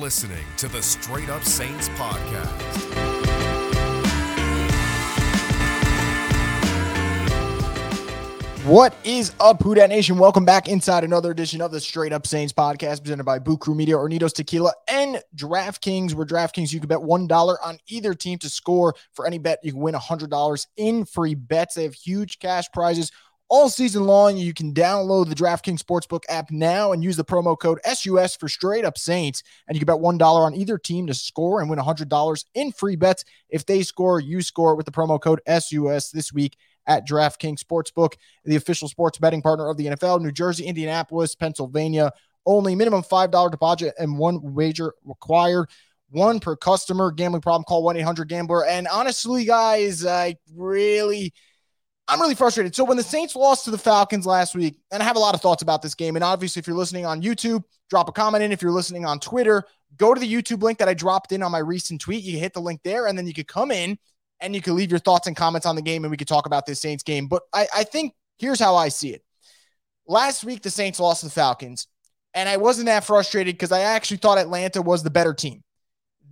listening to the Straight Up Saints podcast. What is up, Who Dat Nation? Welcome back inside another edition of the Straight Up Saints podcast presented by Boo Crew Media, Hornitos Tequila, and DraftKings. Where DraftKings, you can bet $1 on either team to score. For any bet, you can win $100 in free bets. They have huge cash prizes all season long. You can download the DraftKings Sportsbook app now and use the promo code SUS for straight up Saints. And you can bet $1 on either team to score and win $100 in free bets. If they score, you score with the promo code SUS this week at DraftKings Sportsbook, the official sports betting partner of the NFL, New Jersey, Indianapolis, Pennsylvania. Only minimum $5 deposit and one wager required one per customer. Gambling problem, call 1 800 Gambler. And honestly, guys, I really I'm really frustrated. So when the Saints lost to the Falcons last week, and I have a lot of thoughts about this game, and obviously if you're listening on YouTube, drop a comment in. If you're listening on Twitter, go to the YouTube link that I dropped in on my recent tweet. You hit the link there, and then you could come in and you can leave your thoughts and comments on the game, and we could talk about this Saints game. But I, I think here's how I see it. Last week the Saints lost to the Falcons, and I wasn't that frustrated because I actually thought Atlanta was the better team.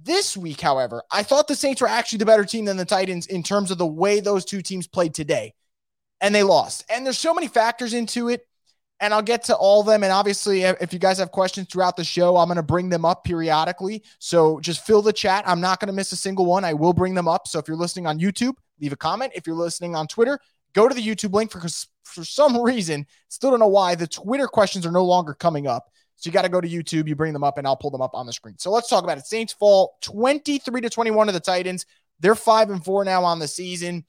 This week, however, I thought the Saints were actually the better team than the Titans in terms of the way those two teams played today and they lost. And there's so many factors into it. And I'll get to all of them. And obviously, if you guys have questions throughout the show, I'm going to bring them up periodically. So just fill the chat. I'm not going to miss a single one. I will bring them up. So if you're listening on YouTube, leave a comment. If you're listening on Twitter, go to the YouTube link because for some reason, still don't know why, the Twitter questions are no longer coming up. So you got to go to YouTube, you bring them up, and I'll pull them up on the screen. So let's talk about it. Saints fall 23 to 21 to the Titans. They're five and four now on the season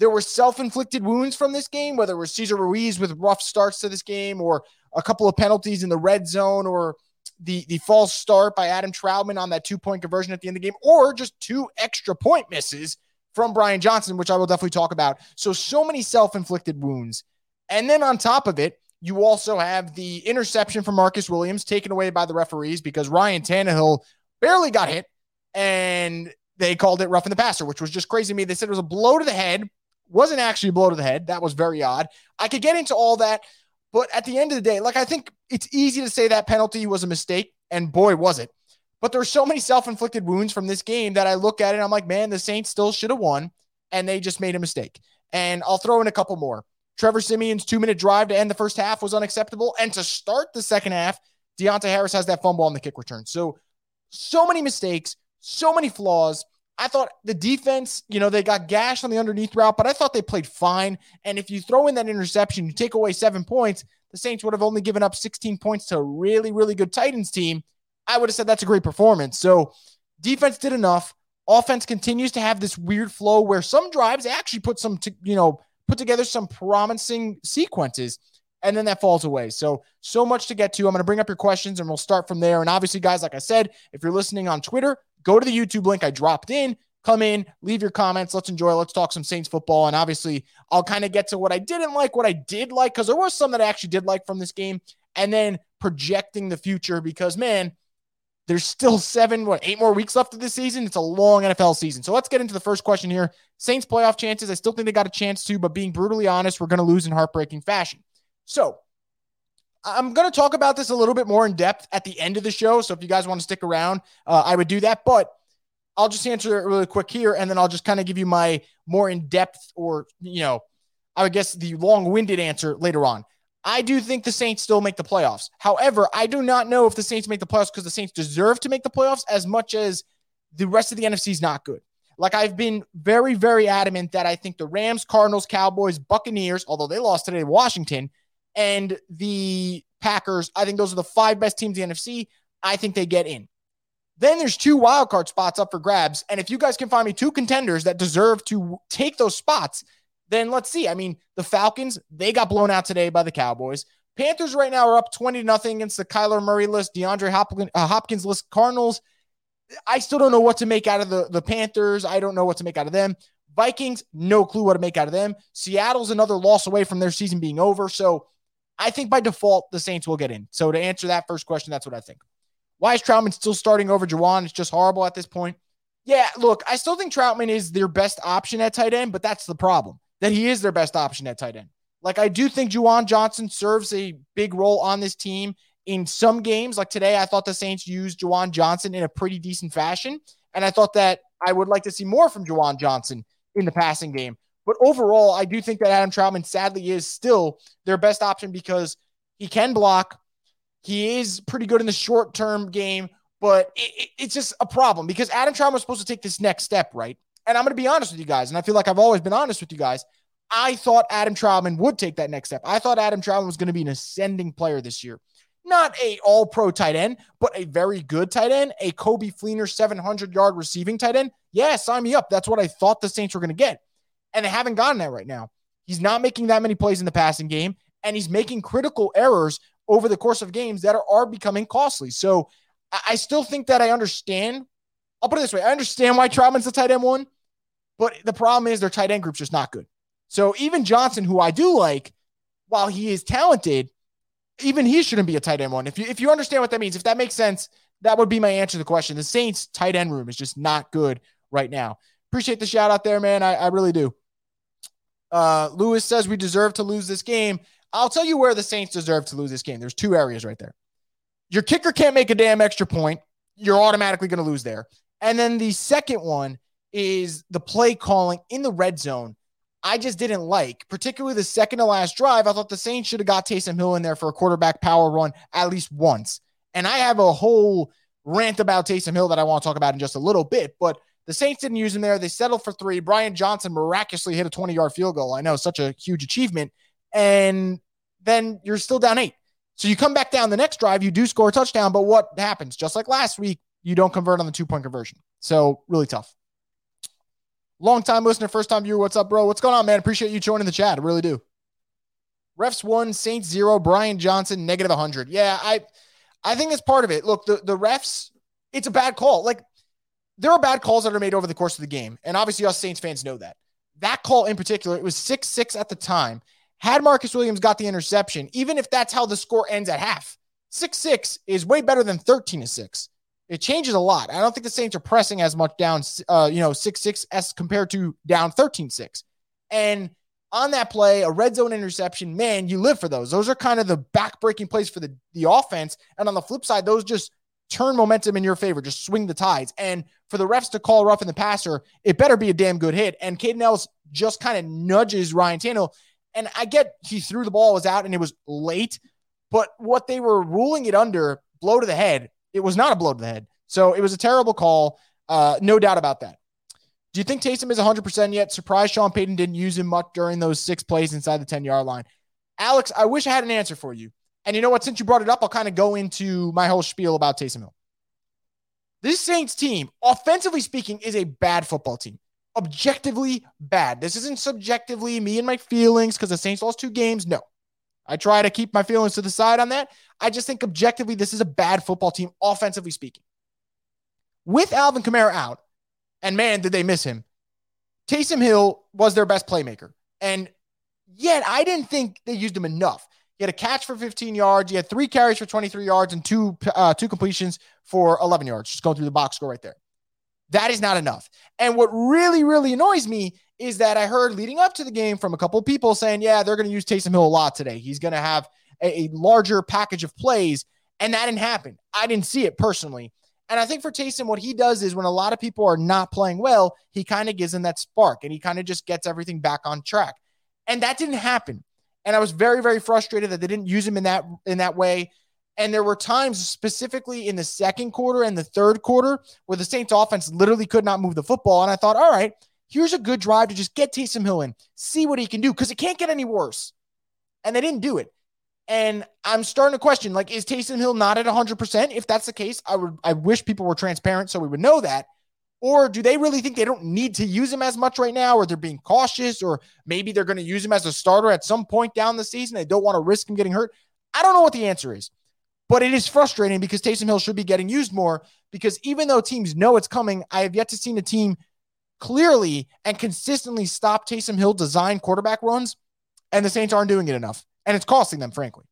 there were self-inflicted wounds from this game, whether it was Cesar Ruiz with rough starts to this game or a couple of penalties in the red zone or the the false start by Adam Trautman on that two-point conversion at the end of the game, or just two extra point misses from Brian Johnson, which I will definitely talk about. So, so many self-inflicted wounds. And then on top of it, you also have the interception from Marcus Williams taken away by the referees because Ryan Tannehill barely got hit and they called it rough in the passer, which was just crazy to me. They said it was a blow to the head wasn't actually a blow to the head. That was very odd. I could get into all that, but at the end of the day, like I think it's easy to say that penalty was a mistake, and boy, was it. But there's so many self-inflicted wounds from this game that I look at it I'm like, man, the Saints still should have won, and they just made a mistake. And I'll throw in a couple more. Trevor Siemian's two-minute drive to end the first half was unacceptable, and to start the second half, Deonte Harris has that fumble on the kick return. So, so many mistakes, so many flaws. I thought the defense, you know, they got gashed on the underneath route, but I thought they played fine. And if you throw in that interception, you take away seven points, the Saints would have only given up 16 points to a really, really good Titans team. I would have said that's a great performance. So defense did enough. Offense continues to have this weird flow where some drives actually put some, you know, put together some promising sequences and then that falls away. So, so much to get to. I'm going to bring up your questions and we'll start from there. And obviously, guys, like I said, if you're listening on Twitter, go to the YouTube link I dropped in, come in, leave your comments. Let's enjoy. Let's talk some Saints football. And obviously, I'll kind of get to what I didn't like, what I did like, because there was some that I actually did like from this game, and then projecting the future because, man, there's still seven, what, eight more weeks left of this season. It's a long NFL season. So let's get into the first question here. Saints playoff chances. I still think they got a chance to, but being brutally honest, we're going to lose in heartbreaking fashion. So I'm going to talk about this a little bit more in depth at the end of the show. So if you guys want to stick around, uh, I would do that. But I'll just answer it really quick here, and then I'll just kind of give you my more in depth, or you know, I would guess the long winded answer later on. I do think the Saints still make the playoffs. However, I do not know if the Saints make the playoffs because the Saints deserve to make the playoffs as much as the rest of the NFC is not good. Like I've been very, very adamant that I think the Rams, Cardinals, Cowboys, Buccaneers, although they lost today to Washington, and the Packers. I think those are the five best teams in the NFC. I think they get in. Then there's two wildcard spots up for grabs. And if you guys can find me two contenders that deserve to take those spots, then let's see. I mean, the Falcons, they got blown out today by the Cowboys. Panthers right now are up 20 to nothing against the Kyler Murray list, DeAndre Hopkins, uh, Hopkins list Cardinals. I still don't know what to make out of the, the Panthers. I don't know what to make out of them. Vikings, no clue what to make out of them. Seattle's another loss away from their season being over. So I think by default, the Saints will get in. So to answer that first question, that's what I think. Why is Trautman still starting over Juwan? It's just horrible at this point. Yeah, look, I still think Trautman is their best option at tight end, but that's the problem that he is their best option at tight end. Like I do think Juwan Johnson serves a big role on this team in some games, like today, I thought the Saints used Juwan Johnson in a pretty decent fashion. And I thought that I would like to see more from Juwan Johnson in the passing game. But overall, I do think that Adam Trautman sadly is still their best option because he can block. He is pretty good in the short term game, but it, it, it's just a problem because Adam Trautman was supposed to take this next step, right? And I'm going to be honest with you guys, and I feel like I've always been honest with you guys. I thought Adam Trautman would take that next step. I thought Adam Trautman was going to be an ascending player this year. Not a all pro tight end, but a very good tight end, a Coby Fleener 700 yard receiving tight end. Yeah, sign me up. That's what I thought the Saints were going to get. And they haven't gotten that right now. He's not making that many plays in the passing game, and he's making critical errors over the course of games that are, are becoming costly. So I still think that I understand. I'll put it this way I understand why Trautman's the tight end one, but the problem is their tight end group's just not good. So even Johnson, who I do like, while he is talented, even he shouldn't be a tight end one. If you if you understand what that means, if that makes sense, that would be my answer to the question. The Saints tight end room is just not good right now. Appreciate the shout out there, man. I, I really do. Uh, Lewis says we deserve to lose this game. I'll tell you where the Saints deserve to lose this game. There's two areas right there. Your kicker can't make a damn extra point. You're automatically going to lose there. And then the second one is the play calling in the red zone I just didn't like, particularly the second to last drive. I thought the Saints should have got Taysom Hill in there for a quarterback power run at least once. And I have a whole rant about Taysom Hill that I want to talk about in just a little bit, but the Saints didn't use him there. They settled for three. Brian Johnson miraculously hit a 20 yard field goal. I know, such a huge achievement. And then you're still down eight. So you come back down the next drive, you do score a touchdown, but what happens? Just like last week, you don't convert on the two point conversion. So really tough. Long time listener, first time viewer. What's up, bro? What's going on, man? Appreciate you joining the chat. I really do. Refs one, Saints zero, Brian Johnson negative 100. Yeah, I I think that's part of it. Look, the, the refs, it's a bad call. Like, there are bad calls that are made over the course of the game. And obviously, us Saints fans know that. That call in particular, it was 6 6 at the time. Had Marcus Williams got the interception, even if that's how the score ends at half, 6 6 is way better than 13 6. It changes a lot. I don't think the Saints are pressing as much down, uh, you know, 6 6 as compared to down 13 6. And on that play, a red zone interception, man, you live for those. Those are kind of the back-breaking plays for the, the offense. And on the flip side, those just turn momentum in your favor, just swing the tides. And for the refs to call rough in the passer, it better be a damn good hit. And Kaden Elliss just kind of nudges Ryan Tannehill. And I get he threw the ball, was out, and it was late. But what they were ruling it under, blow to the head, it was not a blow to the head. So it was a terrible call. Uh, no doubt about that. Do you think Taysom is 100% yet? Surprised Sean Payton didn't use him much during those six plays inside the 10 yard line. Alex, I wish I had an answer for you. And you know what? Since you brought it up, I'll kind of go into my whole spiel about Taysom Hill. This Saints team, offensively speaking, is a bad football team. Objectively bad. This isn't subjectively me and my feelings because the Saints lost two games. No. I try to keep my feelings to the side on that. I just think objectively, this is a bad football team, offensively speaking. With Alvin Kamara out, and man, did they miss him. Taysom Hill was their best playmaker. And yet, I didn't think they used him enough. He had a catch for 15 yards. He had three carries for 23 yards and two uh, two completions for 11 yards. Just going through the box score right there. That is not enough. And what really, really annoys me is that I heard leading up to the game from a couple people saying, yeah, they're going to use Taysom Hill a lot today. He's going to have a, a, larger package of plays. And that didn't happen. I didn't see it personally. And I think for Taysom, what he does is when a lot of people are not playing well, he kind of gives them that spark and he kind of just gets everything back on track. And that didn't happen. And I was very, very frustrated that they didn't use him in that in that way. And there were times, specifically in the second quarter and the third quarter, where the Saints offense literally could not move the football. And I thought, all right, here's a good drive to just get Taysom Hill in, see what he can do, because it can't get any worse. And they didn't do it. And I'm starting to question, like, is Taysom Hill not at 100%? If that's the case, I would, I wish people were transparent so we would know that. Or do they really think they don't need to use him as much right now, or they're being cautious, or maybe they're going to use him as a starter at some point down the season? They don't want to risk him getting hurt. I don't know what the answer is, but it is frustrating because Taysom Hill should be getting used more. Because even though teams know it's coming, I have yet to see a team clearly and consistently stop Taysom Hill design quarterback runs, and the Saints aren't doing it enough. And it's costing them, frankly.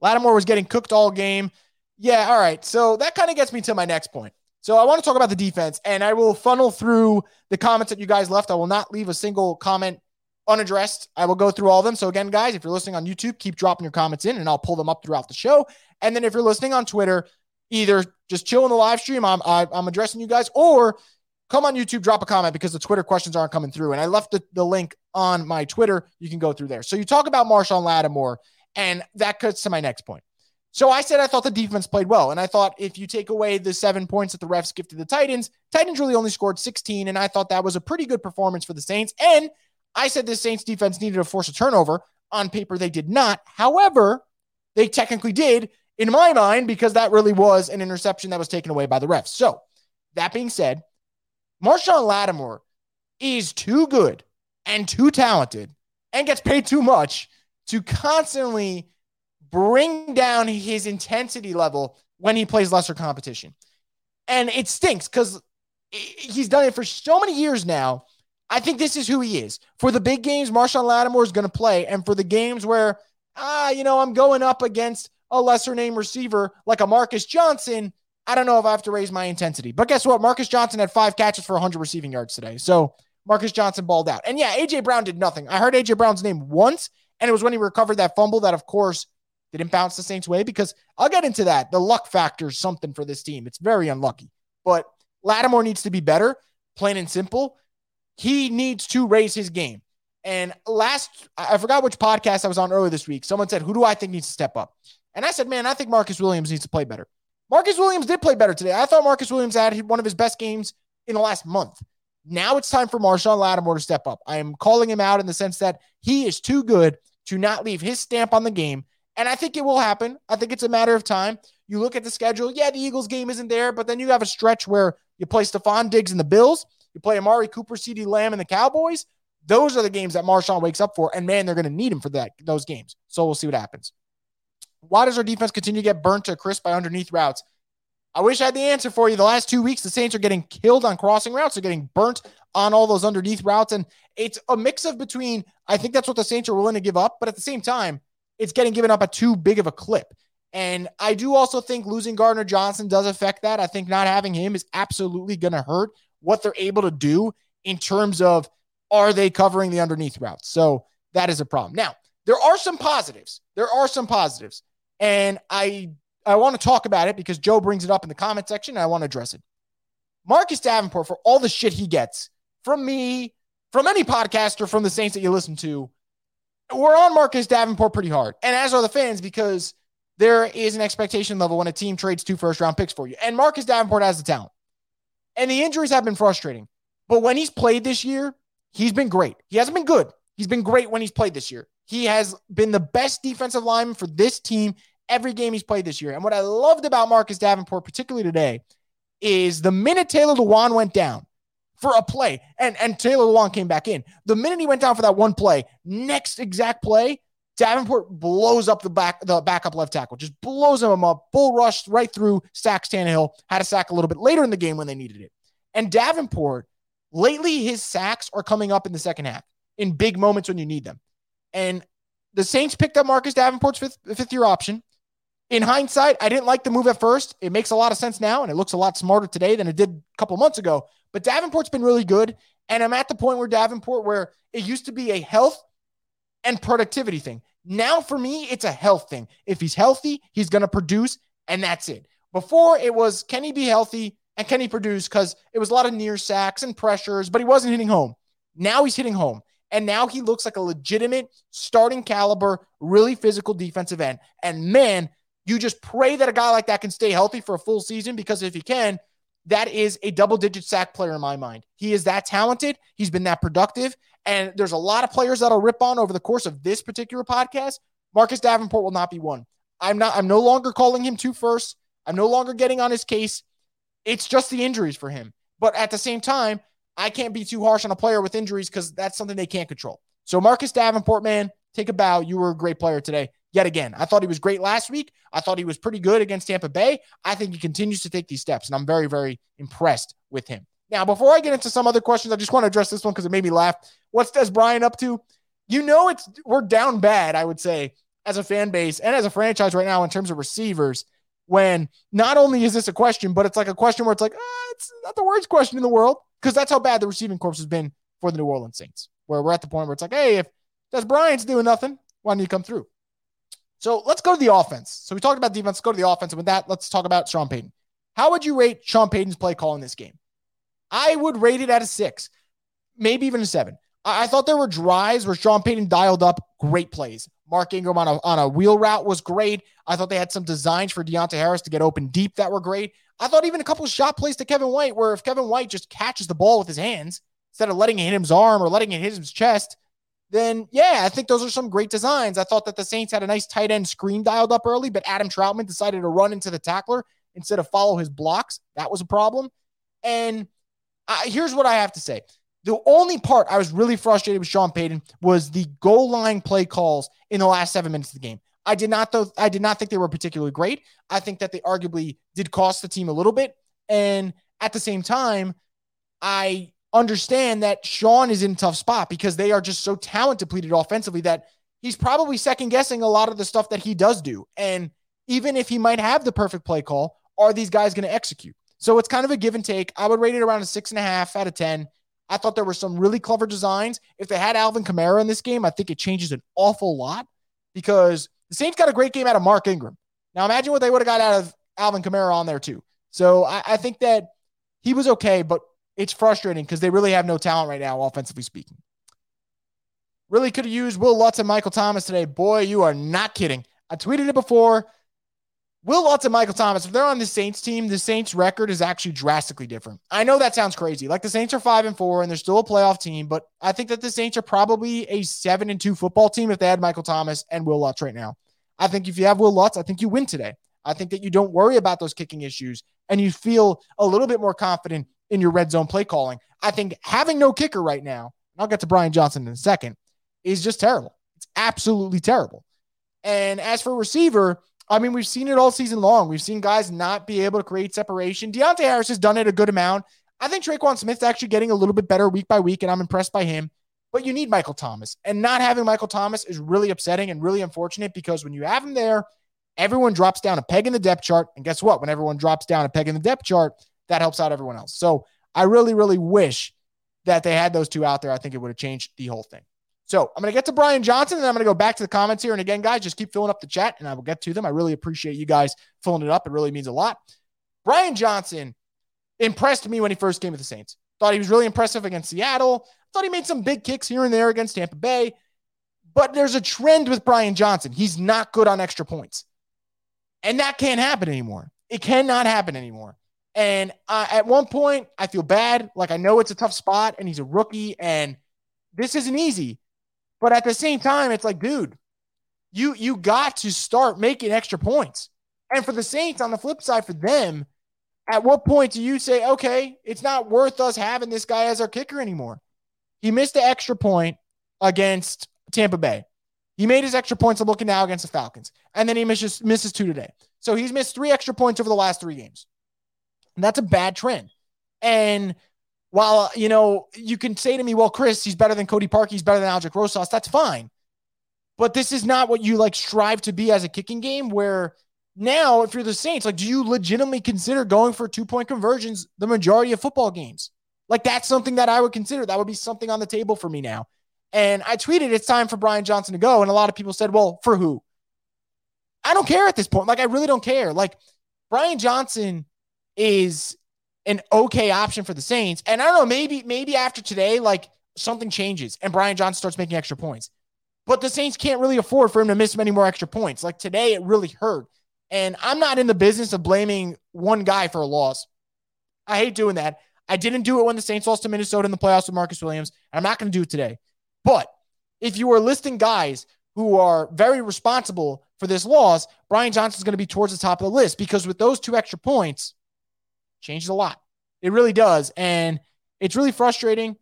Lattimore was getting cooked all game. Yeah, all right. So that kind of gets me to my next point. So I want to talk about the defense, and I will funnel through the comments that you guys left. I will not leave a single comment unaddressed. I will go through all of them. So again, guys, if you're listening on YouTube, keep dropping your comments in and I'll pull them up throughout the show. And then if you're listening on Twitter, either just chill in the live stream, I'm, I, am addressing you guys, or come on YouTube, drop a comment because the Twitter questions aren't coming through. And I left the, the link on my Twitter. You can go through there. So you talk about Marshon Lattimore, and that cuts to my next point. So I said I thought the defense played well. And I thought if you take away the seven points that the refs gifted the Titans, Titans really only scored 16. And I thought that was a pretty good performance for the Saints. And I said the Saints defense needed to force a turnover. On paper, they did not. However, they technically did in my mind because that really was an interception that was taken away by the refs. So that being said, Marshon Lattimore is too good and too talented and gets paid too much to constantly bring down his intensity level when he plays lesser competition. And it stinks because he's done it for so many years now. I think this is who he is. For the big games, Marshon Lattimore is going to play. And for the games where, ah, you know, I'm going up against a lesser name receiver like a Marcus Johnson, I don't know if I have to raise my intensity. But guess what? Marcus Johnson had five catches for 100 receiving yards today. So Marcus Johnson balled out. And yeah, AJ Brown did nothing. I heard AJ Brown's name once, and it was when he recovered that fumble that, of course, didn't bounce the Saints' way because I'll get into that. The luck factor is something for this team. It's very unlucky. But Lattimore needs to be better, plain and simple. He needs to raise his game. And last, I forgot which podcast I was on earlier this week. Someone said, Who do I think needs to step up? And I said, Man, I think Marcus Williams needs to play better. Marcus Williams did play better today. I thought Marcus Williams had one of his best games in the last month. Now it's time for Marshon Lattimore to step up. I am calling him out in the sense that he is too good to not leave his stamp on the game. And I think it will happen. I think it's a matter of time. You look at the schedule. Yeah, the Eagles game isn't there, but then you have a stretch where you play Stefon Diggs and the Bills, you play Amari Cooper, CeeDee Lamb, and the Cowboys. Those are the games that Marshon wakes up for. And man, they're going to need him for that those games. So we'll see what happens. Why does our defense continue to get burnt to crisp by underneath routes? I wish I had the answer for you. The last two weeks, the Saints are getting killed on crossing routes. They're getting burnt on all those underneath routes. And it's a mix of between, I think that's what the Saints are willing to give up. But at the same time, it's getting given up at too big of a clip. And I do also think losing Gardner Johnson does affect that. I think not having him is absolutely going to hurt what they're able to do in terms of are they covering the underneath routes. So that is a problem. Now, there are some positives. There are some positives. And I I want to talk about it because Joe brings it up in the comment section I want to address it. Marcus Davenport, for all the shit he gets from me, from any podcaster from the Saints that you listen to, we're on Marcus Davenport pretty hard. And as are the fans because there is an expectation level when a team trades two first round picks for you. And Marcus Davenport has the talent. And the injuries have been frustrating. But when he's played this year, he's been great. He hasn't been good. He's been great when he's played this year. He has been the best defensive lineman for this team every game he's played this year. And what I loved about Marcus Davenport, particularly today, is the minute Taylor Lewan went down for a play, and, and Taylor Lewan came back in. The minute he went down for that one play, next exact play, Davenport blows up the back, the backup left tackle, just blows him up, bull rushed right through, sacks Tannehill, had a sack a little bit later in the game when they needed it. And Davenport, lately, his sacks are coming up in the second half in big moments when you need them. And the Saints picked up Marcus Davenport's fifth, fifth year option. In hindsight, I didn't like the move at first. It makes a lot of sense now, and it looks a lot smarter today than it did a couple months ago. But Davenport's been really good. And I'm at the point where Davenport, where it used to be a health and productivity thing. Now, for me, it's a health thing. If he's healthy, he's going to produce, and that's it. Before, it was can he be healthy and can he produce? Because it was a lot of near sacks and pressures, but he wasn't hitting home. Now he's hitting home. And now he looks like a legitimate starting caliber, really physical defensive end. And man, you just pray that a guy like that can stay healthy for a full season because if he can, that is a double digit sack player in my mind. He is that talented. He's been that productive. And there's a lot of players that'll rip on over the course of this particular podcast. Marcus Davenport will not be one. I'm not, I'm no longer calling him two first. I'm no longer getting on his case. It's just the injuries for him. But at the same time, I can't be too harsh on a player with injuries because that's something they can't control. So Marcus Davenport, man, take a bow. You were a great player today yet again. I thought he was great last week. I thought he was pretty good against Tampa Bay. I think he continues to take these steps, and I'm very, very impressed with him. Now, before I get into some other questions, I just want to address this one because it made me laugh. What's Dez Bryant up to? You know, it's we're down bad, I would say, as a fan base and as a franchise right now in terms of receivers. When not only is this a question, but it's like a question where it's like, ah, it's not the worst question in the world because that's how bad the receiving corps has been for the New Orleans Saints. where we're at the point where it's like, hey, if Dez Bryant's doing nothing, why don't you come through? So let's go to the offense. So we talked about defense. Let's go to the offense. And with that, let's talk about Sean Payton. How would you rate Sean Payton's play call in this game? I would rate it at a six, maybe even a seven. I, I thought there were drives where Sean Payton dialed up great plays. Mark Ingram on a, on a wheel route was great. I thought they had some designs for Deonte Harris to get open deep that were great. I thought even a couple of shot plays to Kevin White, where if Kevin White just catches the ball with his hands instead of letting it hit his arm or letting it hit his chest, then yeah, I think those are some great designs. I thought that the Saints had a nice tight end screen dialed up early, but Adam Trautman decided to run into the tackler instead of follow his blocks. That was a problem. And I, here's what I have to say. The only part I was really frustrated with Sean Payton was the goal line play calls in the last seven minutes of the game. I did not though I did not think they were particularly great. I think that they arguably did cost the team a little bit. And at the same time, I understand that Sean is in tough spot because they are just so talent depleted offensively that he's probably second guessing a lot of the stuff that he does do. And even if he might have the perfect play call, are these guys going to execute? So it's kind of a give and take. I would rate it around a six and a half out of 10. I thought there were some really clever designs. If they had Alvin Kamara in this game, I think it changes an awful lot because the Saints got a great game out of Mark Ingram. Now imagine what they would have got out of Alvin Kamara on there too. So I, I think that he was okay, but it's frustrating because they really have no talent right now, offensively speaking. Really could have used Wil Lutz and Michael Thomas today. Boy, you are not kidding. I tweeted it before. Wil Lutz and Michael Thomas, if they're on the Saints team, the Saints record is actually drastically different. I know that sounds crazy. Like the Saints are five and four and they're still a playoff team, but I think that the Saints are probably a seven and two football team if they had Michael Thomas and Wil Lutz right now. I think if you have Wil Lutz, I think you win today. I think that you don't worry about those kicking issues and you feel a little bit more confident in your red zone play calling. I think having no kicker right now, I'll get to Brian Johnson in a second, is just terrible. It's absolutely terrible. And as for receiver, I mean, we've seen it all season long. We've seen guys not be able to create separation. Deonte Harris has done it a good amount. I think Tre'Quan Smith's actually getting a little bit better week by week, and I'm impressed by him. But you need Michael Thomas. And not having Michael Thomas is really upsetting and really unfortunate because when you have him there, everyone drops down a peg in the depth chart. And guess what? When everyone drops down a peg in the depth chart, that helps out everyone else. So I really, really wish that they had those two out there. I think it would have changed the whole thing. So I'm going to get to Brian Johnson and I'm going to go back to the comments here. And again, guys, just keep filling up the chat and I will get to them. I really appreciate you guys filling it up. It really means a lot. Brian Johnson impressed me when he first came to the Saints. Thought he was really impressive against Seattle. Thought he made some big kicks here and there against Tampa Bay. But there's a trend with Brian Johnson. He's not good on extra points. And that can't happen anymore. It cannot happen anymore. And uh, at one point, I feel bad. Like I know it's a tough spot and he's a rookie and this isn't easy. But at the same time, it's like, dude, you you got to start making extra points. And for the Saints, on the flip side, for them, at what point do you say, okay, it's not worth us having this guy as our kicker anymore? He missed the extra point against Tampa Bay. He made his extra points. Looking now against the Falcons. And then he misses, misses two today. So he's missed three extra points over the last three games. And that's a bad trend. And while you know you can say to me, well, Chris, he's better than Cody Parkey, he's better than Aldrick Rosas. That's fine, but this is not what you like strive to be as a kicking game. Where now, if you're the Saints, like, do you legitimately consider going for two point conversions the majority of football games? Like, that's something that I would consider. That would be something on the table for me now. And I tweeted, it's time for Brian Johnson to go. And a lot of people said, well, for who? I don't care at this point. Like, I really don't care. Like, Brian Johnson is an okay option for the Saints. And I don't know, maybe maybe after today, like something changes and Brian Johnson starts making extra points. But the Saints can't really afford for him to miss many more extra points. Like today, it really hurt. And I'm not in the business of blaming one guy for a loss. I hate doing that. I didn't do it when the Saints lost to Minnesota in the playoffs with Marcus Williams. I'm not going to do it today. But if you are listing guys who are very responsible for this loss, Brian Johnson is going to be towards the top of the list because with those two extra points, changes a lot. It really does. And it's really frustrating.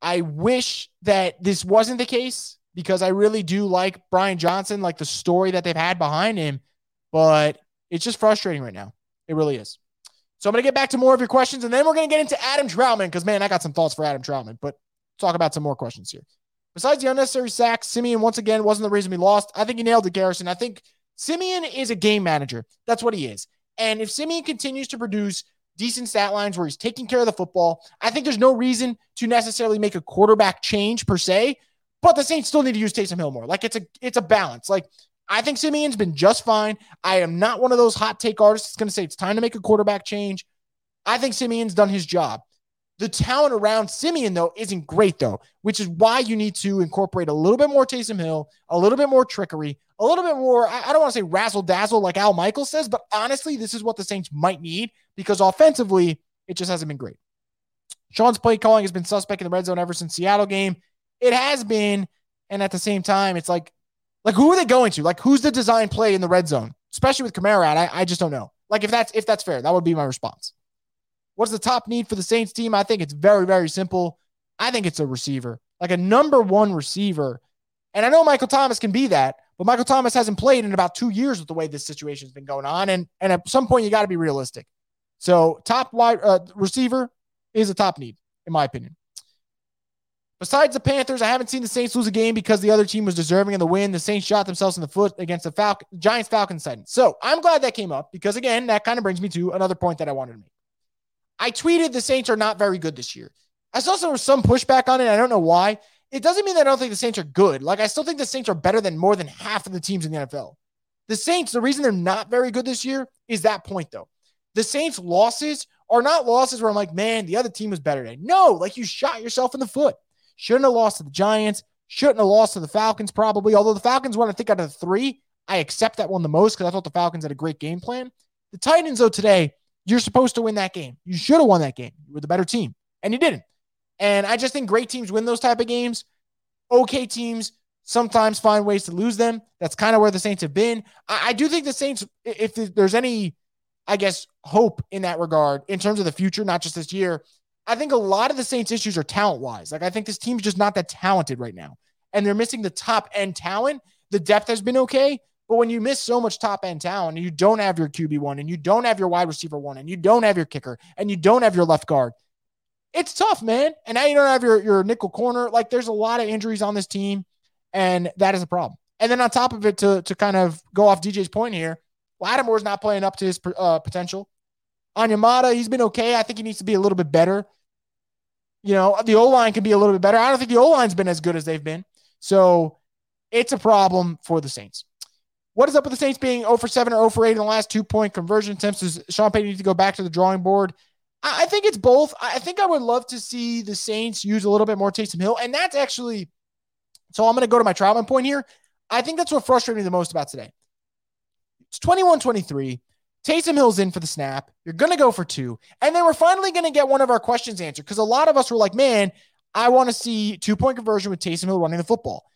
I wish that this wasn't the case because I really do like Brian Johnson, like the story that they've had behind him, but it's just frustrating right now. It really is. So I'm going to get back to more of your questions and then we're going to get into Adam Trautman because, man, I got some thoughts for Adam Trautman, but talk about some more questions here. Besides the unnecessary sacks, Siemian once again wasn't the reason we lost. I think he nailed it, Garrison. I think Siemian is a game manager. That's what he is. And if Siemian continues to produce decent stat lines where he's taking care of the football. I think there's no reason to necessarily make a quarterback change per se, but the Saints still need to use Taysom Hill more. Like it's a it's a balance. Like I think Siemian's been just fine. I am not one of those hot take artists that's going to say it's time to make a quarterback change. I think Siemian's done his job. The talent around Siemian, though, isn't great, though, which is why you need to incorporate a little bit more Taysom Hill, a little bit more trickery, a little bit more, I, I don't want to say razzle dazzle like Al Michaels says, but honestly, this is what the Saints might need because offensively, it just hasn't been great. Sean's play calling has been suspect in the red zone ever since Seattle game. It has been. And at the same time, it's like, like who are they going to? Like who's the design play in the red zone? Especially with Kamara out. I, I just don't know. Like if that's if that's fair, that would be my response. What's the top need for the Saints team? I think it's very, very simple. I think it's a receiver, like a number one receiver. And I know Michael Thomas can be that, but Michael Thomas hasn't played in about two years with the way this situation's been going on. And, and at some point, you got to be realistic. So, top wide uh, receiver is a top need, in my opinion. Besides the Panthers, I haven't seen the Saints lose a game because the other team was deserving of the win. The Saints shot themselves in the foot against the Falcon, Giants Falcons side. So I'm glad that came up because, again, that kind of brings me to another point that I wanted to make. I tweeted the Saints are not very good this year. I saw some, some pushback on it. I don't know why. It doesn't mean that I don't think the Saints are good. Like, I still think the Saints are better than more than half of the teams in the NFL. The Saints, the reason they're not very good this year is that point, though. The Saints' losses are not losses where I'm like, man, the other team was better today. No, like you shot yourself in the foot. Shouldn't have lost to the Giants. Shouldn't have lost to the Falcons, probably. Although the Falcons won, I think, out of the three, I accept that one the most because I thought the Falcons had a great game plan. The Titans, though, today, you're supposed to win that game. You should have won that game. You were the better team, and you didn't. And I just think great teams win those type of games. Okay teams sometimes find ways to lose them. That's kind of where the Saints have been. I, I do think the Saints, if there's any, I guess, hope in that regard in terms of the future, not just this year, I think a lot of the Saints' issues are talent wise. Like, I think this team's just not that talented right now. And they're missing the top end talent. The depth has been okay, but when you miss so much top end talent and you don't have your QB1 and you don't have your wide receiver one and you don't have your kicker and you don't have your left guard, it's tough, man. And now you don't have your, your nickel corner. Like there's a lot of injuries on this team, and that is a problem. And then on top of it, to, to kind of go off DJ's point here, Lattimore's not playing up to his uh, potential. Onyemata, he's been okay. I think he needs to be a little bit better. You know, the O line can be a little bit better. I don't think the O line's been as good as they've been. So it's a problem for the Saints. What is up with the Saints being 0 for 7 or 0 for 8 in the last two point conversion attempts? Does Sean Payton need to go back to the drawing board? I think it's both. I think I would love to see the Saints use a little bit more Taysom Hill. And that's actually, so I'm going to go to my Trautman point here. I think that's what frustrated me the most about today. It's 21 23. Taysom Hill's in for the snap. You're going to go for two. And then we're finally going to get one of our questions answered because a lot of us were like, man, I want to see two point conversion with Taysom Hill running the football.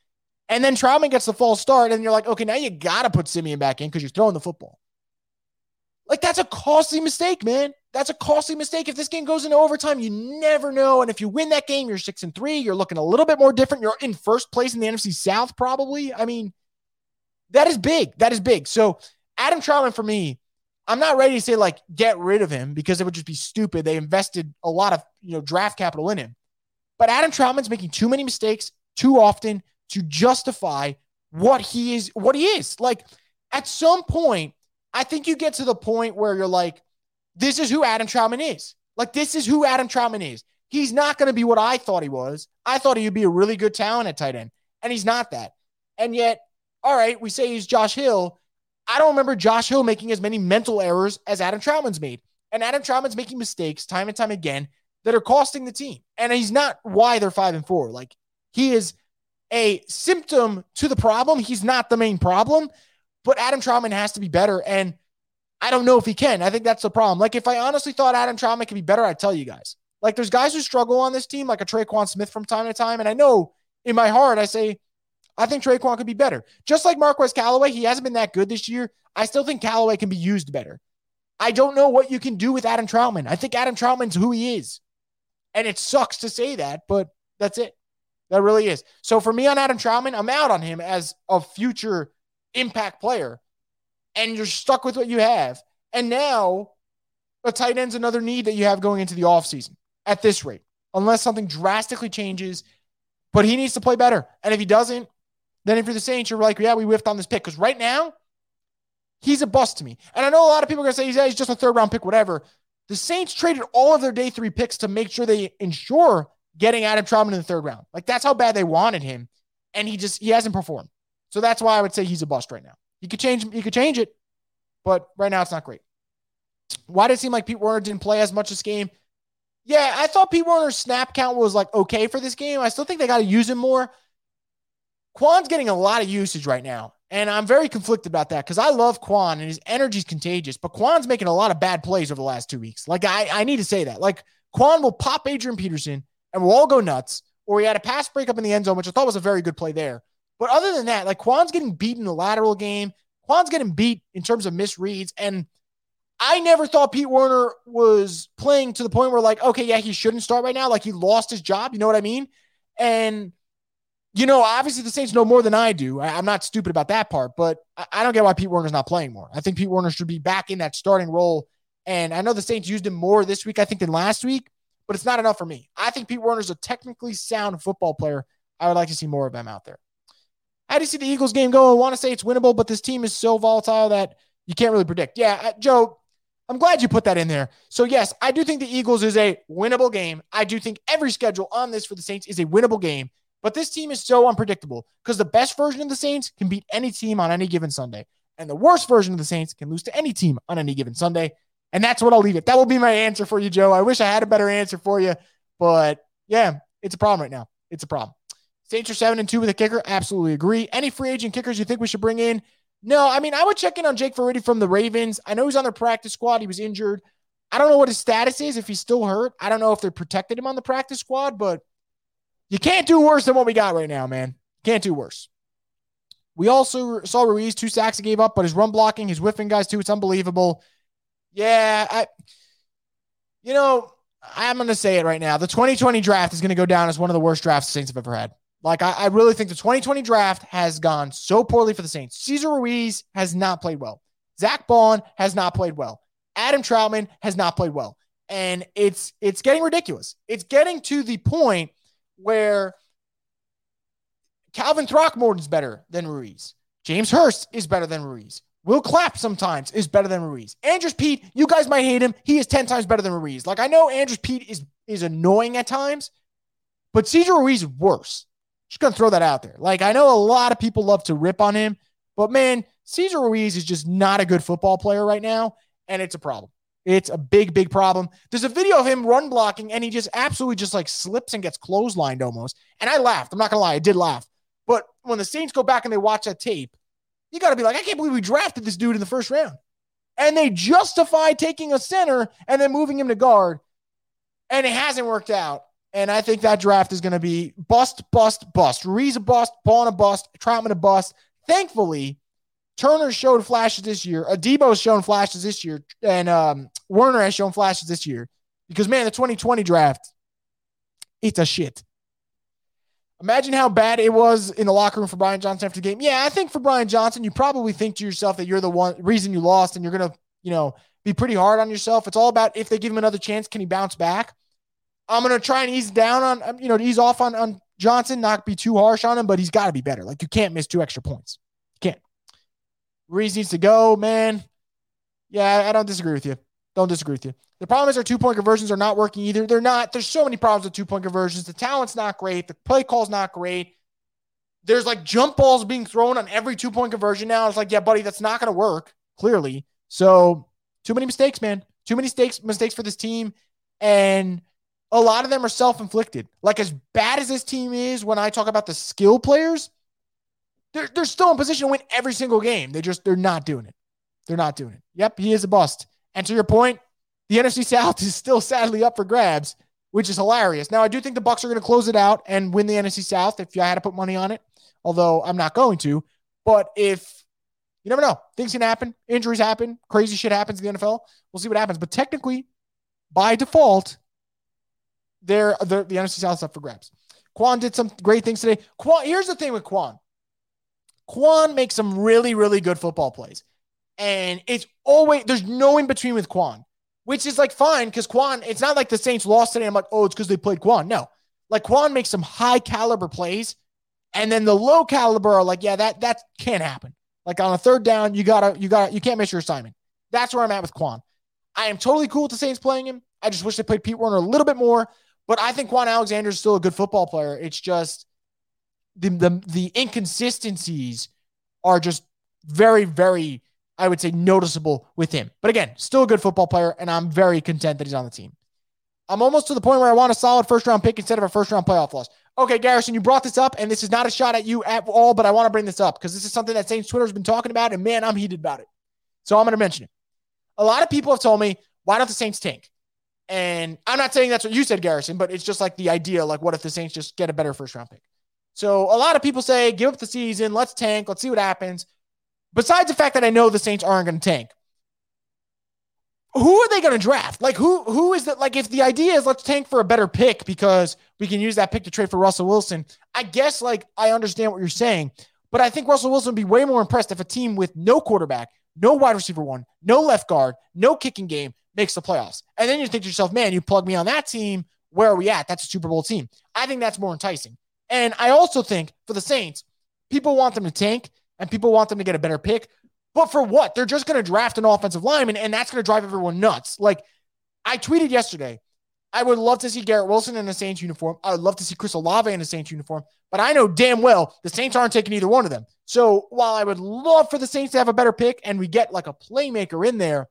And then Trautman gets the false start, and you're like, okay, now you got to put Siemian back in because you're throwing the football. Like, that's a costly mistake, man. That's a costly mistake. If this game goes into overtime, you never know. And if you win that game, you're six and three. You're looking a little bit more different. You're in first place in the NFC South, probably. I mean, that is big. That is big. So, Adam Trautman, for me, I'm not ready to say like get rid of him because it would just be stupid. They invested a lot of you know draft capital in him. But Adam Trautman's making too many mistakes too often to justify what he is, what he is. Like at some point, I think you get to the point where you're like, this is who Adam Trautman is. Like, this is who Adam Trautman is. He's not going to be what I thought he was. I thought he would be a really good talent at tight end, and he's not that. And yet, all right, we say he's Josh Hill. I don't remember Josh Hill making as many mental errors as Adam Trautman's made. And Adam Trautman's making mistakes time and time again that are costing the team. And he's not why they're five and four. Like, he is a symptom to the problem. He's not the main problem, but Adam Trautman has to be better. And I don't know if he can. I think that's the problem. Like, if I honestly thought Adam Trautman could be better, I'd tell you guys. Like, there's guys who struggle on this team, like a Tre'Quan Smith from time to time. And I know in my heart, I say, I think Tre'Quan could be better. Just like Marquez Callaway, he hasn't been that good this year. I still think Callaway can be used better. I don't know what you can do with Adam Trautman. I think Adam Trautman's who he is. And it sucks to say that, but that's it. That really is. So for me on Adam Trautman, I'm out on him as a future impact player. And you're stuck with what you have. And now a tight end's another need that you have going into the offseason at this rate, unless something drastically changes. But he needs to play better. And if he doesn't, then if you're the Saints, you're like, yeah, we whiffed on this pick. Because right now, he's a bust to me. And I know a lot of people are going to say yeah, he's just a third round pick, whatever. The Saints traded all of their day three picks to make sure they ensure getting Adam Trautman in the third round. Like that's how bad they wanted him. And he just he hasn't performed. So that's why I would say he's a bust right now. You could change you could change it, but right now it's not great. Why did it seem like Pete Werner didn't play as much this game? Yeah, I thought Pete Werner's snap count was like okay for this game. I still think they got to use him more. Kwon's getting a lot of usage right now. And I'm very conflicted about that because I love Kwon and his energy is contagious, but Kwon's making a lot of bad plays over the last two weeks. Like, I, I need to say that. Like, Kwon will pop Adrian Peterson and we'll all go nuts. Or he had a pass breakup in the end zone, which I thought was a very good play there. But other than that, like Kwon's getting beat in the lateral game. Kwon's getting beat in terms of misreads. And I never thought Pete Werner was playing to the point where, like, okay, yeah, he shouldn't start right now. Like, he lost his job. You know what I mean? And you know, obviously the Saints know more than I do. I, am not stupid about that part, but I, I, don't get why Pete Werner's not playing more. I think Pete Werner should be back in that starting role. And I know the Saints used him more this week, I think, than last week, but it's not enough for me. I think Pete Werner's a technically sound football player. I would like to see more of him out there. How do you see the Eagles game go? I want to say it's winnable, but this team is so volatile that you can't really predict. Yeah, Joe, I'm glad you put that in there. So, yes, I do think the Eagles is a winnable game. I do think every schedule on this for the Saints is a winnable game. But this team is so unpredictable because the best version of the Saints can beat any team on any given Sunday. And the worst version of the Saints can lose to any team on any given Sunday. And that's what I'll leave it. That will be my answer for you, Joe. I wish I had a better answer for you. But yeah, it's a problem right now. It's a problem. Saints are seven and two with a kicker. Absolutely agree. Any free agent kickers you think we should bring in? No, I mean, I would check in on Jake Verity from the Ravens. I know he's on their practice squad. He was injured. I don't know what his status is, if he's still hurt. I don't know if they protected him on the practice squad, but you can't do worse than what we got right now, man. Can't do worse. We also saw Ruiz, two sacks he gave up, but his run blocking, his whiffing guys too, it's unbelievable. Yeah, I, you know, I'm to say it right now. The 2020 draft is to go down as one of the worst drafts the Saints have ever had. Like, I, I really think the 2020 draft has gone so poorly for the Saints. Cesar Ruiz has not played well. Zach Baun has not played well. Adam Trautman has not played well. And it's it's getting ridiculous. It's getting to the point where Calvin Throckmorton's better than Ruiz. James Hurst is better than Ruiz. Will Clapp sometimes is better than Ruiz. Andrus Peat, you guys might hate him. He is 10 times better than Ruiz. Like I know Andrus Peat is is annoying at times, but Cesar Ruiz is worse. Just gonna throw that out there. Like I know a lot of people love to rip on him, but man, Cesar Ruiz is just not a good football player right now, and it's a problem. It's a big, big problem. There's a video of him run blocking and he just absolutely just like slips and gets clotheslined almost. And I laughed. I'm not to lie. I did laugh. But when the Saints go back and they watch that tape, you got to be like, I can't believe we drafted this dude in the first round. And they justify taking a center and then moving him to guard. And it hasn't worked out. And I think that draft is going to be bust, bust, bust. Ruiz a bust, Baun a bust, Trautman a bust. Thankfully, Turner showed flashes this year. Adebo's shown flashes this year, and um, Werner has shown flashes this year. Because man, the 2020 draft, it's a shit. Imagine how bad it was in the locker room for Brian Johnson after the game. Yeah, I think for Brian Johnson, you probably think to yourself that you're the one reason you lost, and you're gonna, you know, be pretty hard on yourself. It's all about if they give him another chance, can he bounce back? I'm gonna try and ease down on, um, you know, ease off on on Johnson, not be too harsh on him, but he's got to be better. Like you can't miss two extra points. Ruiz needs to go, man. Yeah, I don't disagree with you. Don't disagree with you. The problem is our two point conversions are not working either. They're not. There's so many problems with two point conversions. The talent's not great. The play call's not great. There's like jump balls being thrown on every two point conversion now. It's like, yeah, buddy, that's not going to work, clearly. So, too many mistakes, man. Too many mistakes, mistakes for this team. And a lot of them are self inflicted. Like, as bad as this team is, when I talk about the skill players, they're, they're still in position to win every single game. They just they're not doing it. They're not doing it. Yep, he is a bust. And to your point, the NFC South is still sadly up for grabs, which is hilarious. Now I do think the Bucs are going to close it out and win the NFC South if I had to put money on it. Although I'm not going to. But if you never know, things can happen, injuries happen, crazy shit happens in the NFL. We'll see what happens. But technically, by default, they're, they're the NFC South is up for grabs. Kwon did some great things today. Kwon, here's the thing with Kwon. Kwon makes some really, really good football plays. And it's always, there's no in between with Kwon, which is like fine because Kwon, it's not like the Saints lost today. I'm like, oh, it's because they played Kwon. No, like Kwon makes some high caliber plays. And then the low caliber are like, yeah, that, that can't happen. Like on a third down, you gotta, you gotta, you can't miss your assignment. That's where I'm at with Kwon. I am totally cool with the Saints playing him. I just wish they played Pete Werner a little bit more. But I think Kwon Alexander is still a good football player. It's just the, the the inconsistencies are just very, very, I would say, noticeable with him. But again, still a good football player, and I'm very content that he's on the team. I'm almost to the point where I want a solid first round pick instead of a first round playoff loss. Okay, Garrison, you brought this up, and this is not a shot at you at all, but I want to bring this up because this is something that Saints Twitter has been talking about, and man, I'm heated about it. So I'm going to mention it. A lot of people have told me, why don't the Saints tank? And I'm not saying that's what you said, Garrison, but it's just like the idea like, what if the Saints just get a better first round pick? So a lot of people say, give up the season, let's tank, let's see what happens. Besides the fact that I know the Saints aren't going to tank, who are they going to draft? Like who who is that? Like if the idea is let's tank for a better pick because we can use that pick to trade for Russell Wilson, I guess like I understand what you're saying, but I think Russell Wilson would be way more impressed if a team with no quarterback, no wide receiver one, no left guard, no kicking game makes the playoffs. And then you think to yourself, man, you plug me on that team. Where are we at? That's a Super Bowl team. I think that's more enticing. And I also think for the Saints, people want them to tank and people want them to get a better pick. But for what? They're just going to draft an offensive lineman, and that's going to drive everyone nuts. Like I tweeted yesterday, I would love to see Garrett Wilson in a Saints uniform. I would love to see Chris Olave in a Saints uniform, but I know damn well the Saints aren't taking either one of them. So while I would love for the Saints to have a better pick and we get like a playmaker in there,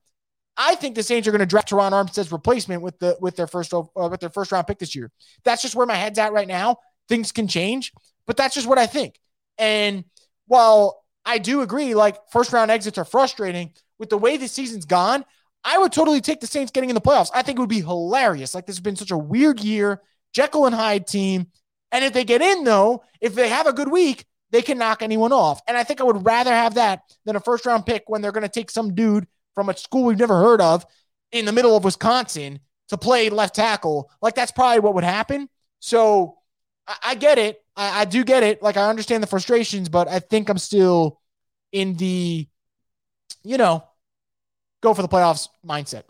I think the Saints are going to draft Terron Armstead's replacement with the with their first uh, with their first round pick this year. That's just where my head's at right now. Things can change, but that's just what I think. And while I do agree, like first round exits are frustrating. With the way the season's gone, I would totally take the Saints getting in the playoffs. I think it would be hilarious. Like this has been such a weird year, Jekyll and Hyde team. And if they get in, though, if they have a good week, they can knock anyone off. And I think I would rather have that than a first round pick when they're going to take some dude from a school we've never heard of in the middle of Wisconsin to play left tackle. Like that's probably what would happen. So I, I get it. I, I do get it. Like I understand the frustrations, but I think I'm still in the, you know, go for the playoffs mindset.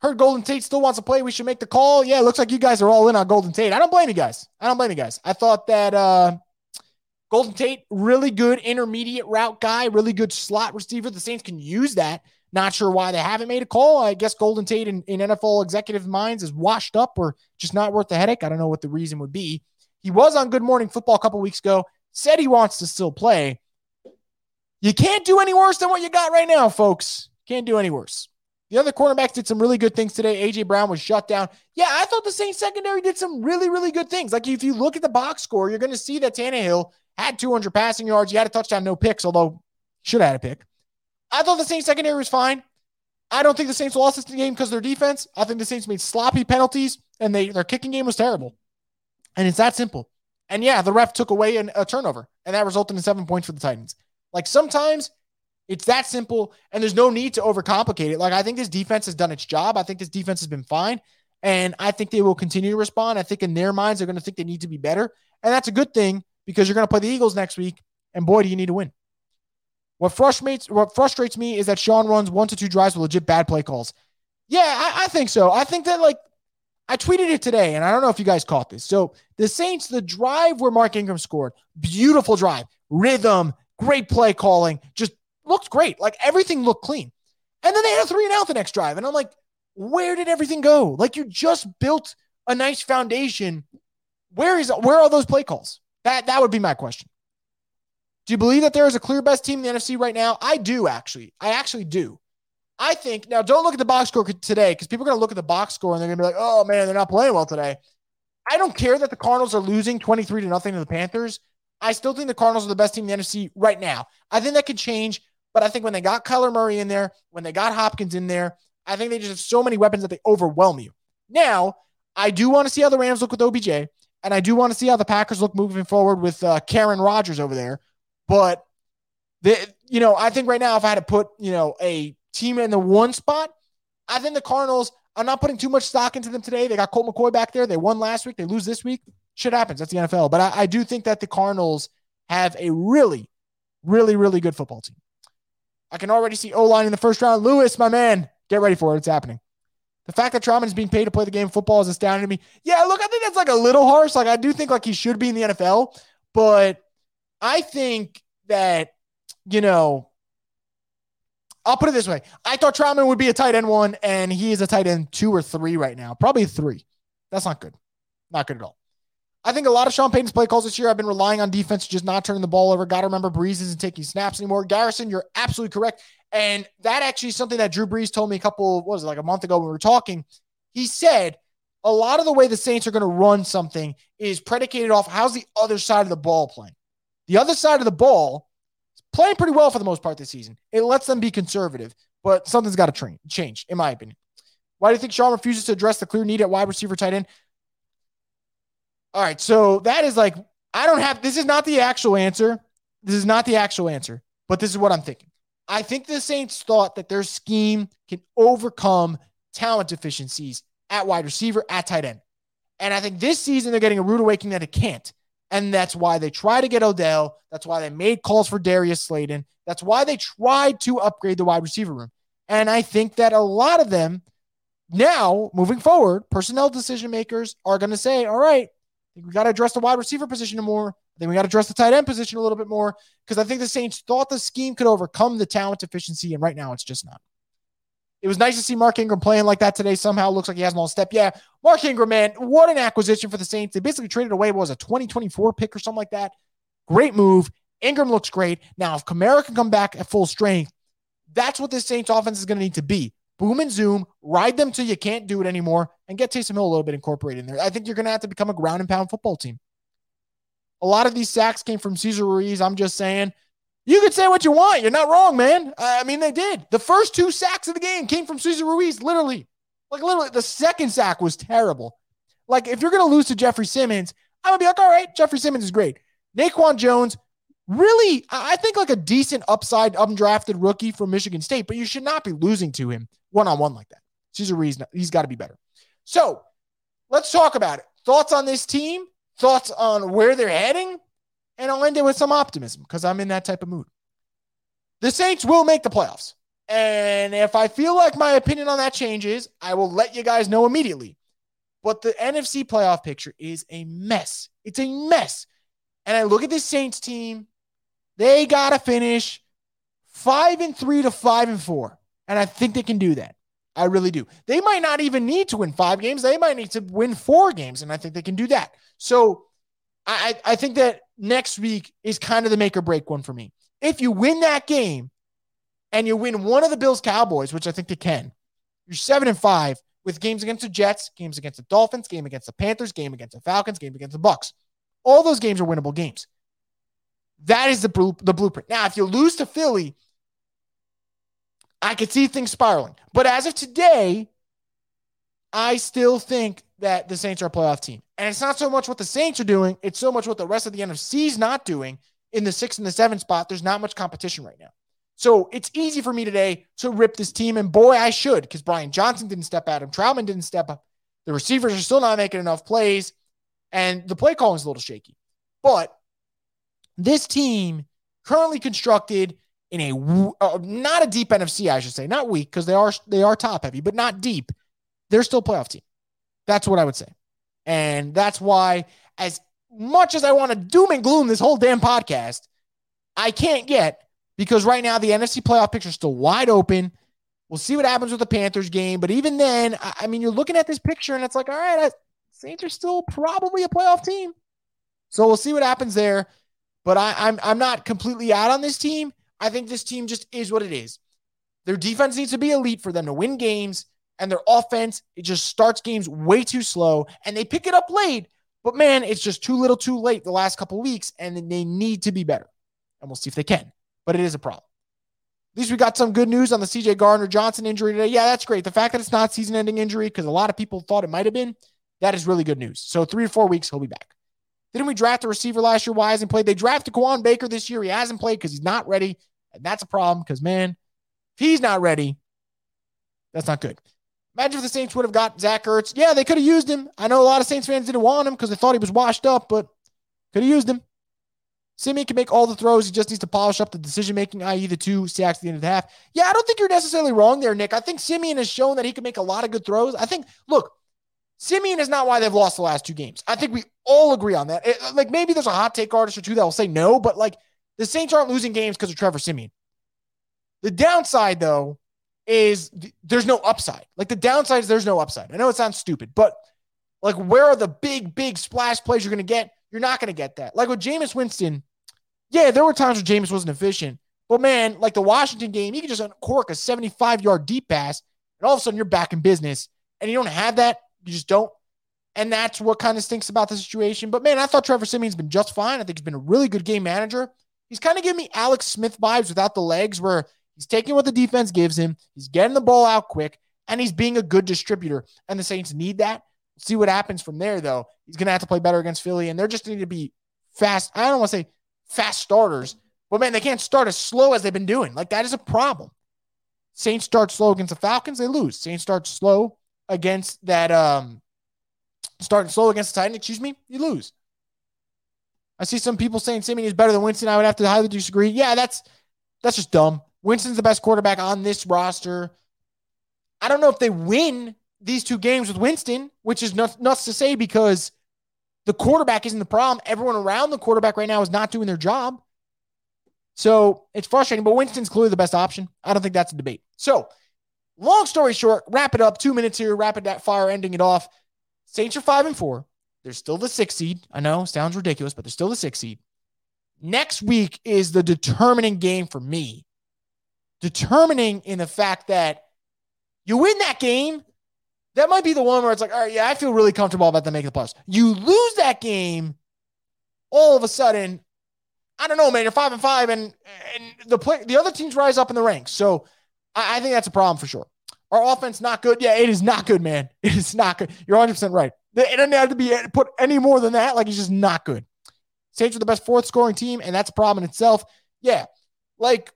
Heard Golden Tate still wants to play. We should make the call. Yeah, looks like you guys are all in on Golden Tate. I don't blame you guys. I don't blame you guys. I thought that uh, Golden Tate, really good intermediate route guy, really good slot receiver. The Saints can use that. Not sure why they haven't made a call. I guess Golden Tate in, in NFL executive minds is washed up or just not worth the headache. I don't know what the reason would be. He was on Good Morning Football a couple weeks ago, said he wants to still play. You can't do any worse than what you got right now, folks. Can't do any worse. The other cornerbacks did some really good things today. AJ Brown was shut down. Yeah, I thought the Saints secondary did some really, really good things. Like if you look at the box score, you're going to see that Tannehill had 200 passing yards. He had a touchdown, no picks, although should have had a pick. I thought the Saints secondary was fine. I don't think the Saints lost this game because of their defense. I think the Saints made sloppy penalties and they their kicking game was terrible. And it's that simple. And yeah, the ref took away an, a turnover, and that resulted in seven points for the Titans. Like sometimes it's that simple, and there's no need to overcomplicate it. Like I think this defense has done its job. I think this defense has been fine, and I think they will continue to respond. I think in their minds they're going to think they need to be better, and that's a good thing because you're going to play the Eagles next week, and boy, do you need to win. What frustrates what frustrates me is that Sean runs one to two drives with legit bad play calls. Yeah, I, I think so. I think that like I tweeted it today, and I don't know if you guys caught this. So the Saints, the drive where Mark Ingram scored, beautiful drive, rhythm, great play calling, just looked great. Like everything looked clean. And then they had a three and out the next drive. And I'm like, where did everything go? Like you just built a nice foundation. Where is where are those play calls? That that would be my question. Do you believe that there is a clear best team in the NFC right now? I do actually. I actually do. I think now don't look at the box score today because people are going to look at the box score and they're going to be like, "Oh man, they're not playing well today." I don't care that the Cardinals are losing 23 to nothing to the Panthers. I still think the Cardinals are the best team in the NFC right now. I think that could change, but I think when they got Kyler Murray in there, when they got Hopkins in there, I think they just have so many weapons that they overwhelm you. Now, I do want to see how the Rams look with OBJ, and I do want to see how the Packers look moving forward with uh, Aaron Rodgers over there. But the, you know, I think right now, if I had to put, you know, a team in the one spot, I think the Cardinals. I'm not putting too much stock into them today. They got Colt McCoy back there. They won last week. They lose this week. Shit happens. That's the NFL. But I, I do think that the Cardinals have a really, really, really good football team. I can already see O line in the first round. Lewis, my man, get ready for it. It's happening. The fact that Trautman is being paid to play the game of football is astounding to me. Yeah, look, I think that's like a little harsh. Like I do think like he should be in the NFL, but I think that, you know, I'll put it this way. I thought Trautman would be a tight end one, and he is a tight end two or three right now. Probably three. That's not good. Not good at all. I think a lot of Sean Payton's play calls this year have been relying on defense, just not turning the ball over. Got to remember Brees isn't taking snaps anymore. Garrison, you're absolutely correct. And that actually is something that Drew Brees told me a couple, what was it, like a month ago when we were talking. He said a lot of the way the Saints are going to run something is predicated off how's the other side of the ball playing. The other side of the ball playing pretty well for the most part this season. It lets them be conservative, but something's got to change, in my opinion. Why do you think Sean refuses to address the clear need at wide receiver tight end? All right, so that is like I don't have this is not the actual answer. This is not the actual answer, but this is what I'm thinking. I think the Saints thought that their scheme can overcome talent deficiencies at wide receiver, at tight end. And I think this season they're getting a rude awakening that it can't. And that's why they try to get Odell. That's why they made calls for Darius Slayton. That's why they tried to upgrade the wide receiver room. And I think that a lot of them now, moving forward, personnel decision makers are going to say, all right, we got to address the wide receiver position more. I think we got to address the tight end position a little bit more because I think the Saints thought the scheme could overcome the talent deficiency, and right now it's just not. It was nice to see Mark Ingram playing like that today. Somehow looks like he hasn't lost step. Yeah, Mark Ingram, man, what an acquisition for the Saints. They basically traded away what was a 2024 pick or something like that. Great move. Ingram looks great. Now, if Kamara can come back at full strength, that's what this Saints offense is going to need to be boom and zoom, ride them till you can't do it anymore, and get Taysom Hill a little bit incorporated in there. I think you're going to have to become a ground and pound football team. A lot of these sacks came from Cesar Ruiz. I'm just saying, you could say what you want. You're not wrong, man. I mean, they did. The first two sacks of the game came from Cesar Ruiz, literally. Like, literally, the second sack was terrible. Like, if you're going to lose to Jeffrey Simmons, I'm going to be like, all right, Jeffrey Simmons is great. Naquan Jones, really, I think like a decent upside, undrafted rookie from Michigan State, but you should not be losing to him one on one like that. Cesar Ruiz, he's got to be better. So let's talk about it. Thoughts on this team, thoughts on where they're heading, and I'll end it with some optimism because I'm in that type of mood. The Saints will make the playoffs. And if I feel like my opinion on that changes, I will let you guys know immediately. But the NFC playoff picture is a mess. It's a mess. And I look at this Saints team, they got to finish five and three to five and four. And I think they can do that. I really do. They might not even need to win five games. They might need to win four games. And I think they can do that. So I, I think that next week is kind of the make or break one for me. If you win that game and you win one of the Bills Cowboys, which I think they can, you're seven and five with games against the Jets, games against the Dolphins, game against the Panthers, game against the Falcons, game against the Bucs. All those games are winnable games. That is the, the blueprint. Now, if you lose to Philly, I could see things spiraling. But as of today, I still think that the Saints are a playoff team. And it's not so much what the Saints are doing, it's so much what the rest of the NFC is not doing in the six and the seven spot. There's not much competition right now. So it's easy for me today to rip this team. And boy, I should, because Brian Johnson didn't step out. Him Trautman didn't step up. The receivers are still not making enough plays. And the play calling is a little shaky. But this team currently constructed in a uh, not a deep NFC, I should say, not weak because they are they are top heavy, but not deep. They're still playoff team. That's what I would say, and that's why, as much as I want to doom and gloom this whole damn podcast, I can't get because right now the NFC playoff picture is still wide open. We'll see what happens with the Panthers game, but even then, I mean, you're looking at this picture and it's like, all right, Saints are still probably a playoff team. So we'll see what happens there. But I, I'm I'm not completely out on this team. I think this team just is what it is. Their defense needs to be elite for them to win games, and their offense, it just starts games way too slow, and they pick it up late. But man, it's just too little too late the last couple weeks, and they need to be better. And we'll see if they can. But it is a problem. At least we got some good news on the CJ Gardner Johnson injury today. Yeah, that's great. The fact that it's not season ending injury, because a lot of people thought it might have been, that is really good news. So three or four weeks, he'll be back. Didn't we draft a receiver last year? Why hasn't played? They drafted Kawaan Baker this year. He hasn't played because he's not ready. And that's a problem because, man, if he's not ready, that's not good. Imagine if the Saints would have got Zach Ertz. Yeah, they could have used him. I know a lot of Saints fans didn't want him because they thought he was washed up, but could have used him. Siemian can make all the throws. He just needs to polish up the decision making, i.e., the two sacks at the end of the half. Yeah, I don't think you're necessarily wrong there, Nick. I think Siemian has shown that he can make a lot of good throws. I think, look, Siemian is not why they've lost the last two games. I think we all agree on that. It, uh, like maybe there's a hot take artist or two that will say no, but like the Saints aren't losing games because of Trevor Siemian. The downside, though, is th- there's no upside. Like the downside is there's no upside. I know it sounds stupid, but like where are the big, big splash plays you're going to get? You're not going to get that. Like with Jameis Winston, yeah, there were times where Jameis wasn't efficient, but man, like the Washington game, you can just uncork a 75 yard deep pass, and all of a sudden you're back in business. And you don't have that. You just don't. And that's what kind of stinks about the situation. But man, I thought Trevor Siemian's been just fine. I think he's been a really good game manager. He's kind of giving me Alex Smith vibes without the legs, where he's taking what the defense gives him, he's getting the ball out quick, and he's being a good distributor. And the Saints need that. See what happens from there, though. He's going to have to play better against Philly, and they're just going to be fast. I don't want to say fast starters, but man, they can't start as slow as they've been doing. Like that is a problem. Saints start slow against the Falcons, they lose. Saints start slow against that um starting slow against the Titans, excuse me, you lose. I see some people saying Siemian is better than Winston. I would have to highly disagree. Yeah, that's that's just dumb. Winston's the best quarterback on this roster. I don't know if they win these two games with Winston, which is nuts, to say because the quarterback isn't the problem. Everyone around the quarterback right now is not doing their job. So it's frustrating, but Winston's clearly the best option. I don't think that's a debate. So, long story short, wrap it up. Two minutes here, rapid that fire, ending it off. Saints are five and four. They're still the six seed. I know, sounds ridiculous, but they're still the six seed. Next week is the determining game for me. Determining in the fact that you win that game, that might be the one where it's like, all right, yeah, I feel really comfortable about them making the playoffs. You lose that game, all of a sudden, I don't know, man. You're five and five, and and the play, the other teams rise up in the ranks. So I, I think that's a problem for sure. Our offense not good. Yeah, it is not good, man. It is not good. You're 100 percent right. It doesn't have to be put any more than that. Like it's just not good. Saints are the best fourth scoring team, and that's a problem in itself. Yeah, like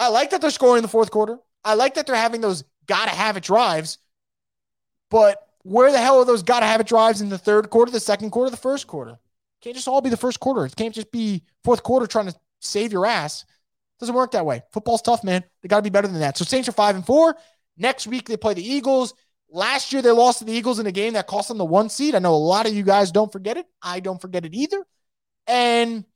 I like that they're scoring in the fourth quarter. I like that they're having those gotta have it drives. But where the hell are those gotta have it drives in the third quarter, the second quarter, the first quarter? Can't just all be the first quarter. It can't just be fourth quarter trying to save your ass. Doesn't work that way. Football's tough, man. They got to be better than that. So Saints are five and four. Next week they play the Eagles. Last year they lost to the Eagles in a game that cost them the one seed. I know a lot of you guys don't forget it. I don't forget it either. And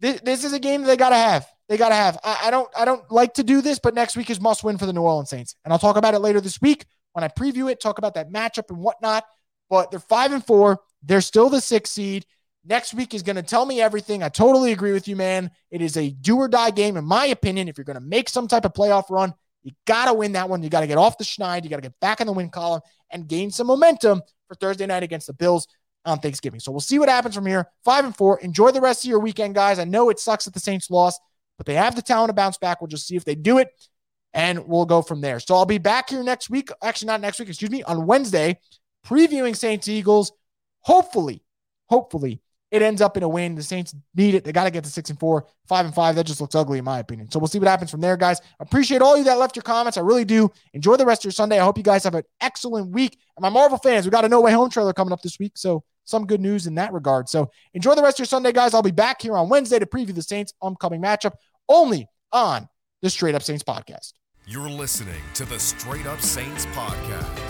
this, this is a game that they got to have. They got to have. I, I don't. I don't like to do this, but next week is must win for the New Orleans Saints, and I'll talk about it later this week when I preview it. Talk about that matchup and whatnot. But they're five and four. They're still the sixth seed. Next week is going to tell me everything. I totally agree with you, man. It is a do or die game, in my opinion. If you're going to make some type of playoff run, you got to win that one. You got to get off the schneid. You got to get back in the win column and gain some momentum for Thursday night against the Bills on Thanksgiving. So we'll see what happens from here. Five and four. Enjoy the rest of your weekend, guys. I know it sucks that the Saints lost, but they have the talent to bounce back. We'll just see if they do it, and we'll go from there. So I'll be back here next week. Actually, not next week, excuse me, on Wednesday, previewing Saints Eagles. Hopefully, hopefully it ends up in a win. The Saints need it. They got to get to six and four, five and five. That just looks ugly in my opinion. So we'll see what happens from there, guys. Appreciate all you that left your comments. I really do. Enjoy the rest of your Sunday. I hope you guys have an excellent week. And my Marvel fans, we got a No Way Home trailer coming up this week. So some good news in that regard. So enjoy the rest of your Sunday, guys. I'll be back here on Wednesday to preview the Saints' upcoming matchup only on the Straight Up Saints podcast. You're listening to the Straight Up Saints podcast.